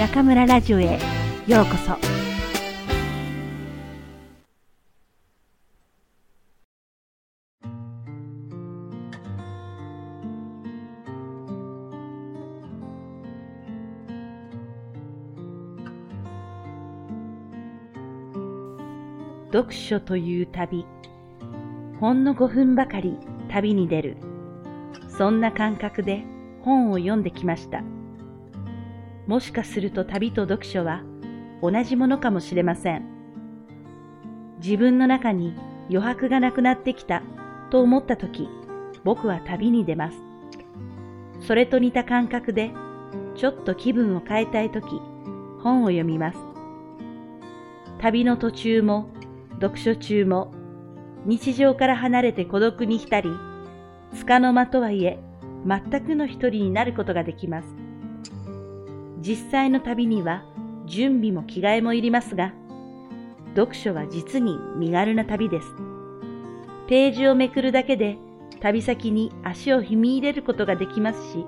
中村ラジオへようこそ。読書という旅。ほんの5分ばかり旅に出る。そんな感覚で本を読んできました。もしかすると旅と読書は同じものかもしれません。自分の中に余白がなくなってきたと思った時僕は旅に出ます。それと似た感覚でちょっと気分を変えたい時本を読みます。旅の途中も読書中も日常から離れて孤独に浸り、束の間とはいえ全くの一人になることができます。実際の旅には準備も着替えもいりますが、読書は実に身軽な旅です。ページをめくるだけで旅先に足を踏み入れることができますし、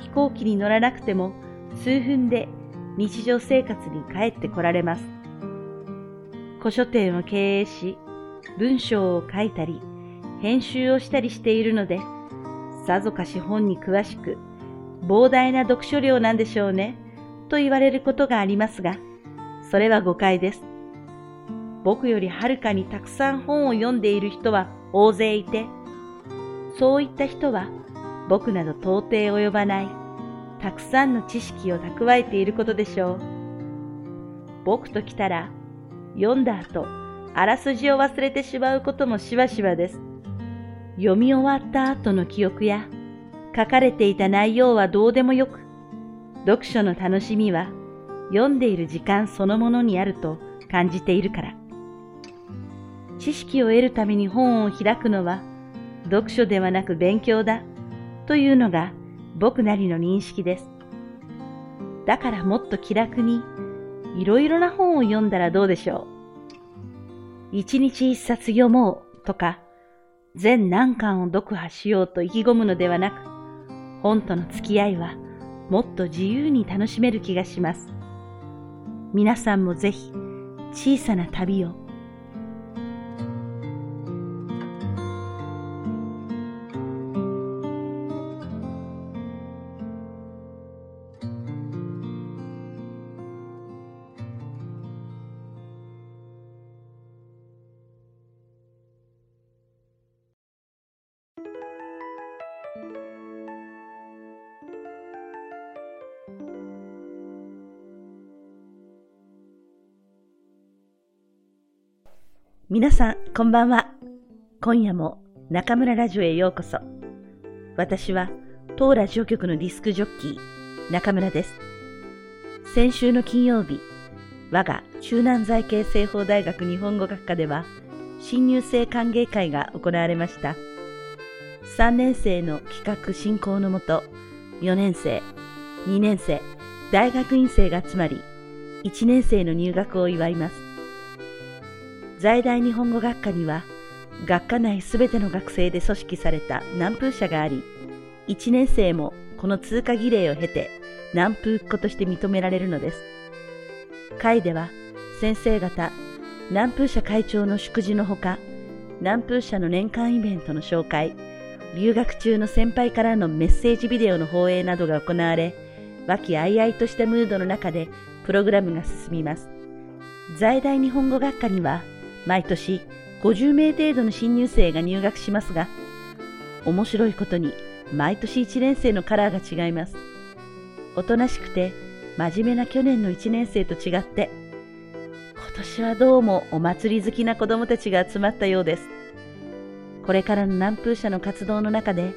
飛行機に乗らなくても数分で日常生活に帰ってこられます。古書店を経営し、文章を書いたり、編集をしたりしているので、さぞかし本に詳しく、膨大な読書量なんでしょうね、と言われることがありますが、それは誤解です。僕よりはるかにたくさん本を読んでいる人は大勢いて、そういった人は僕など到底及ばない、たくさんの知識を蓄えていることでしょう。僕と来たら、読んだ後、あらすじを忘れてしまうこともしばしばです。読み終わった後の記憶や、書かれていた内容はどうでもよく、読書の楽しみは読んでいる時間そのものにあると感じているから。知識を得るために本を開くのは、読書ではなく勉強だというのが僕なりの認識です。だからもっと気楽にいろいろな本を読んだらどうでしょう。一日一冊読もうとか、全何巻を読破しようと意気込むのではなく、本との付き合いはもっと自由に楽しめる気がします。皆さんもぜひ小さな旅を皆さん、こんばんは。今夜も中村ラジオへようこそ。私は当ラジオ局のディスクジョッキー、中村です。先週の金曜日、我が中南財系西方大学日本語学科では、新入生歓迎会が行われました。3年生の企画進行のもと、4年生、2年生、大学院生が集まり、1年生の入学を祝います。在大日本語学科には学科内すべての学生で組織された南風社があり、1年生もこの通過儀礼を経て南風っ子として認められるのです。会では先生方、南風社会長の祝辞のほか、南風社の年間イベントの紹介、留学中の先輩からのメッセージビデオの放映などが行われ、和気あいあいとしたムードの中でプログラムが進みます。在大日本語学科には毎年50名程度の新入生が入学しますが、面白いことに毎年1年生のカラーが違います。おとなしくて真面目な去年の1年生と違って、今年はどうもお祭り好きな子供たちが集まったようです。これからの南風社の活動の中で、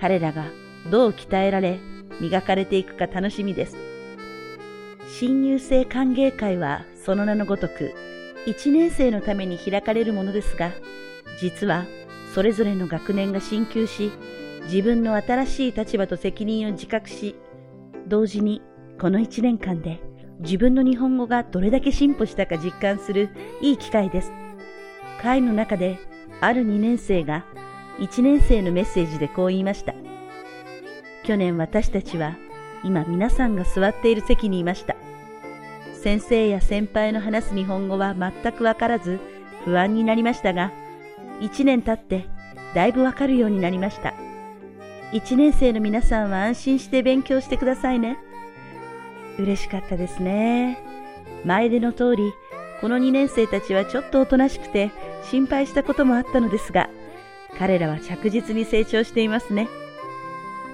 彼らがどう鍛えられ、磨かれていくか楽しみです。新入生歓迎会はその名のごとく、1年生のために開かれるものですが、実はそれぞれの学年が進級し、自分の新しい立場と責任を自覚し、同時にこの1年間で自分の日本語がどれだけ進歩したか実感するいい機会です。会の中である2年生が1年生のメッセージでこう言いました。去年私たちは今皆さんが座っている席にいました。先生や先輩の話す日本語は全くわからず不安になりましたが、一年経ってだいぶわかるようになりました。一年生の皆さんは安心して勉強してくださいね。嬉しかったですね。前での通り、この2年生たちはちょっとおとなしくて心配したこともあったのですが、彼らは着実に成長していますね。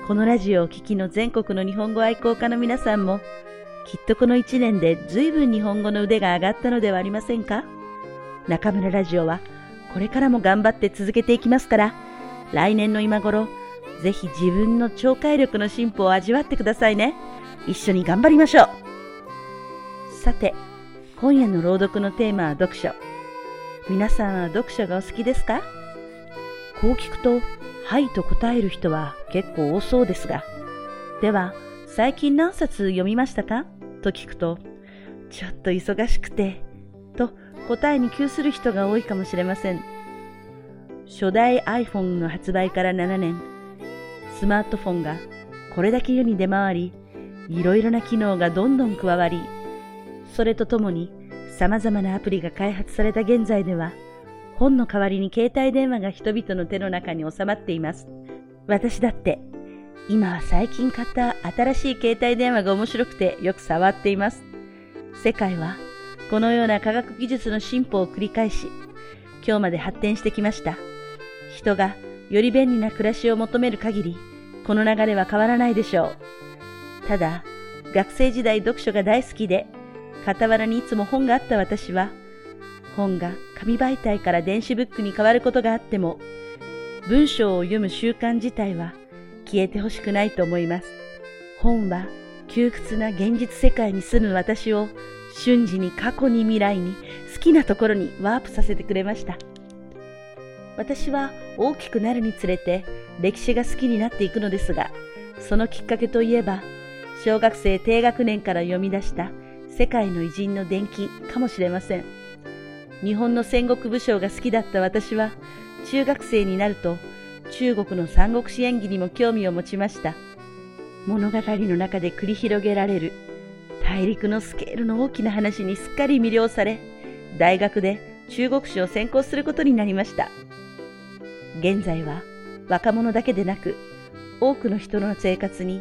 このラジオを聴きの全国の日本語愛好家の皆さんも、きっとこの1年で随分日本語の腕が上がったのではありませんか？中村ラジオはこれからも頑張って続けていきますから、来年の今頃、ぜひ自分の聴解力の進歩を味わってくださいね。一緒に頑張りましょう。さて、今夜の朗読のテーマは読書。皆さんは読書がお好きですか？こう聞くと、はいと答える人は結構多そうですが、では、最近何冊読みましたか？と聞くと、ちょっと忙しくて、と答えに窮する人が多いかもしれません。初代 iPhone の発売から7年、スマートフォンがこれだけ世に出回り、いろいろな機能がどんどん加わり、それとともに様々なアプリが開発された現在では、本の代わりに携帯電話が人々の手の中に収まっています。私だって、今は最近買った新しい携帯電話が面白くてよく触っています。世界はこのような科学技術の進歩を繰り返し、今日まで発展してきました。人がより便利な暮らしを求める限り、この流れは変わらないでしょう。ただ、学生時代読書が大好きで、傍らにいつも本があった私は、本が紙媒体から電子ブックに変わることがあっても、文章を読む習慣自体は消えてほしくないと思います。本は窮屈な現実世界に住む私を瞬時に過去に未来に好きなところにワープさせてくれました。私は大きくなるにつれて歴史が好きになっていくのですが、そのきっかけといえば、小学生低学年から読み出した世界の偉人の伝記かもしれません。日本の戦国武将が好きだった私は、中学生になると中国の三国志演義にも興味を持ちました。物語の中で繰り広げられる大陸のスケールの大きな話にすっかり魅了され、大学で中国史を専攻することになりました。現在は若者だけでなく、多くの人の生活に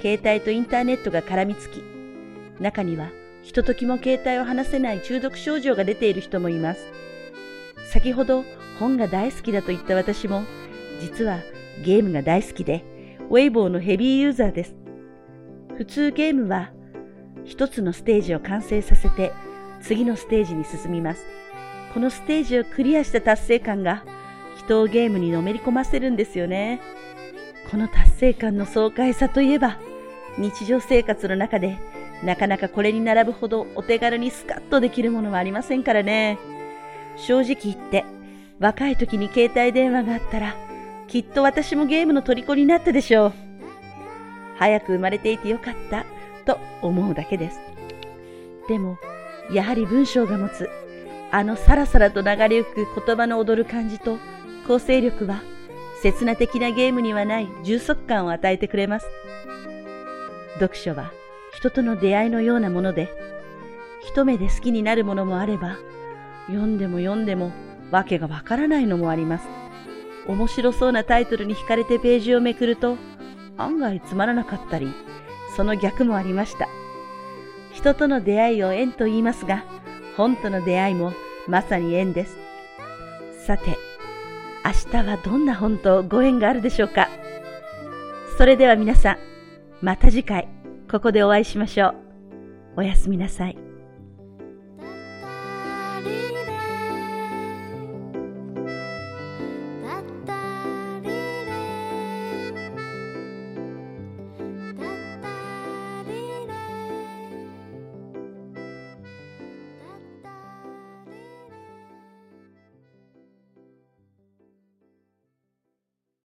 携帯とインターネットが絡みつき、中にはひとときも携帯を離せない中毒症状が出ている人もいます。先ほど本が大好きだと言った私も、実はゲームが大好きで、ウェイボーのヘビーユーザーです。普通ゲームは一つのステージを完成させて次のステージに進みます。このステージをクリアした達成感が人をゲームにのめり込ませるんですよね。この達成感の爽快さといえば日常生活の中でなかなかこれに並ぶほどお手軽にスカッとできるものはありませんからね。正直言って若い時に携帯電話があったらきっと私もゲームの虜になったでしょう。早く生まれていてよかったと思うだけです。でも、やはり文章が持つ、あのさらさらと流れゆく言葉の踊る感じと構成力は、刹那的なゲームにはない充足感を与えてくれます。読書は人との出会いのようなもので、一目で好きになるものもあれば、読んでも読んでもわけがわからないのもあります。面白そうなタイトルに惹かれてページをめくると、案外つまらなかったり、その逆もありました。人との出会いを縁と言いますが、本との出会いもまさに縁です。さて、明日はどんな本とご縁があるでしょうかそれでは皆さん、また次回、ここでお会いしましょう。おやすみなさい。